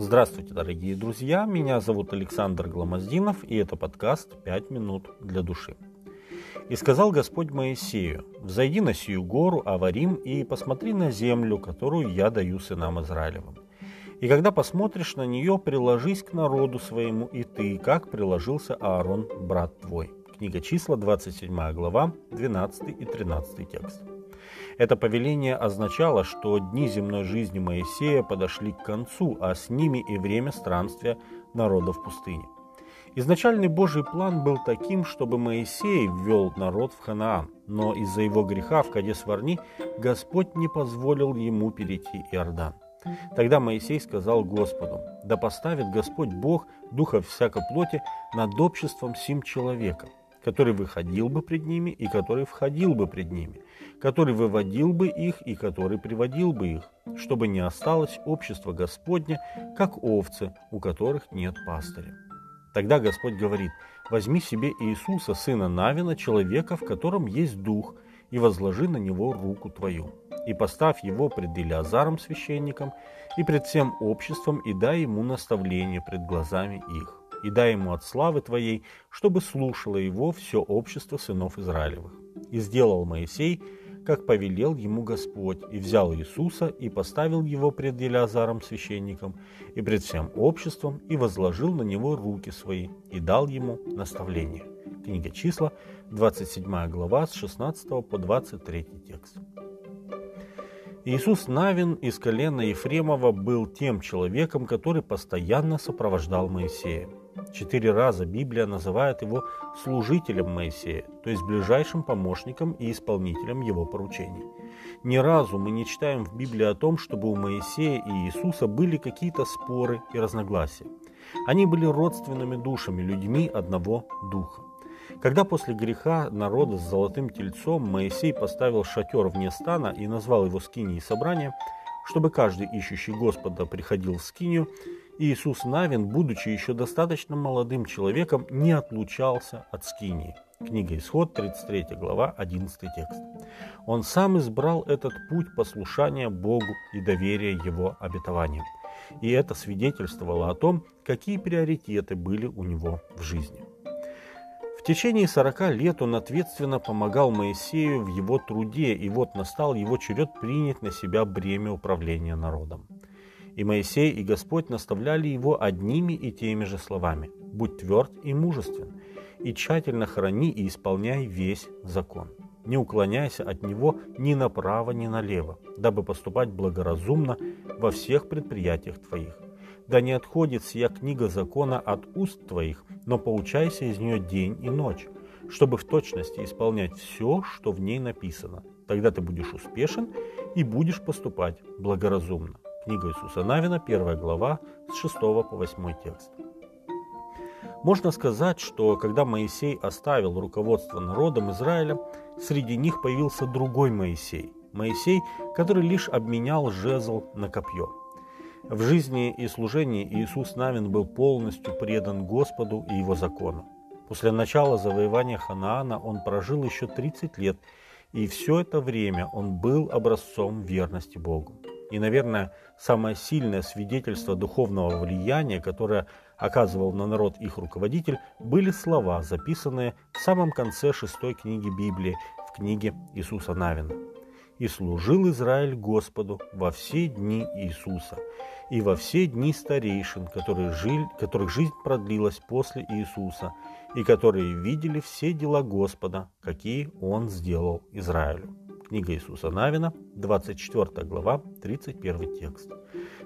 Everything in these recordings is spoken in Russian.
Здравствуйте, дорогие друзья! Меня зовут Александр Гламоздинов, и это подкаст «Пять минут для души». «И сказал Господь Моисею, взойди на сию гору, Аварим, и посмотри на землю, которую я даю сынам Израилевым. И когда посмотришь на нее, приложись к народу своему, и ты, как приложился Аарон, брат твой». Книга числа, 27 глава, 12 и 13 текст. Это повеление означало, что дни земной жизни Моисея подошли к концу, а с ними и время странствия народа в пустыне. Изначальный Божий план был таким, чтобы Моисей ввел народ в Ханаан, но из-за его греха в Кадес-Варни Господь не позволил ему перейти Иордан. Тогда Моисей сказал Господу, «Да поставит Господь Бог духа всякой плоти над обществом сим человека, который выходил бы пред ними и который входил бы пред ними, который выводил бы их и который приводил бы их, чтобы не осталось общество Господня, как овцы, у которых нет пастыря. Тогда Господь говорит, возьми себе Иисуса, сына Навина, человека, в котором есть дух, и возложи на него руку твою, и поставь его пред Илиазаром священником и пред всем обществом, и дай ему наставление пред глазами их и дай ему от славы твоей, чтобы слушало его все общество сынов Израилевых. И сделал Моисей, как повелел ему Господь, и взял Иисуса, и поставил его пред Елеазаром священником, и пред всем обществом, и возложил на него руки свои, и дал ему наставление. Книга числа, 27 глава, с 16 по 23 текст. Иисус Навин из колена Ефремова был тем человеком, который постоянно сопровождал Моисея. Четыре раза Библия называет его служителем Моисея, то есть ближайшим помощником и исполнителем его поручений. Ни разу мы не читаем в Библии о том, чтобы у Моисея и Иисуса были какие-то споры и разногласия. Они были родственными душами, людьми одного духа. Когда после греха народа с золотым тельцом Моисей поставил шатер вне стана и назвал его скинией собрания, чтобы каждый ищущий Господа приходил в скинию, Иисус Навин, будучи еще достаточно молодым человеком, не отлучался от скинии. Книга Исход, 33 глава, 11 текст. Он сам избрал этот путь послушания Богу и доверия Его обетованиям. И это свидетельствовало о том, какие приоритеты были у него в жизни. В течение 40 лет он ответственно помогал Моисею в его труде, и вот настал его черед принять на себя бремя управления народом. И Моисей и Господь наставляли его одними и теми же словами «Будь тверд и мужествен, и тщательно храни и исполняй весь закон. Не уклоняйся от него ни направо, ни налево, дабы поступать благоразумно во всех предприятиях твоих. Да не отходит сия книга закона от уст твоих, но поучайся из нее день и ночь, чтобы в точности исполнять все, что в ней написано. Тогда ты будешь успешен и будешь поступать благоразумно. Книга Иисуса Навина, 1 глава, с 6 по 8 текст. Можно сказать, что когда Моисей оставил руководство народом Израиля, среди них появился другой Моисей. Моисей, который лишь обменял жезл на копье. В жизни и служении Иисус Навин был полностью предан Господу и Его закону. После начала завоевания Ханаана он прожил еще 30 лет, и все это время он был образцом верности Богу. И, наверное, самое сильное свидетельство духовного влияния, которое оказывал на народ их руководитель, были слова, записанные в самом конце шестой книги Библии, в книге Иисуса Навина. «И служил Израиль Господу во все дни Иисуса, и во все дни старейшин, которые жили, которых жизнь продлилась после Иисуса, и которые видели все дела Господа, какие Он сделал Израилю». Книга Иисуса Навина, 24 глава, 31 текст.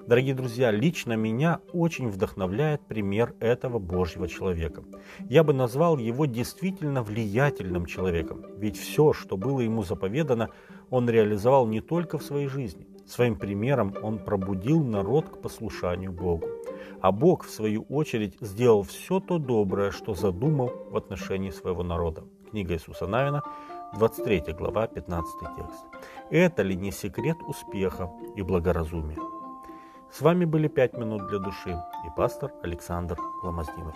Дорогие друзья, лично меня очень вдохновляет пример этого Божьего человека. Я бы назвал его действительно влиятельным человеком, ведь все, что было ему заповедано, он реализовал не только в своей жизни. Своим примером он пробудил народ к послушанию Богу. А Бог, в свою очередь, сделал все то доброе, что задумал в отношении своего народа. Книга Иисуса Навина, 23 глава, 15 текст. Это ли не секрет успеха и благоразумия? С вами были «Пять минут для души» и пастор Александр Ломоздинов.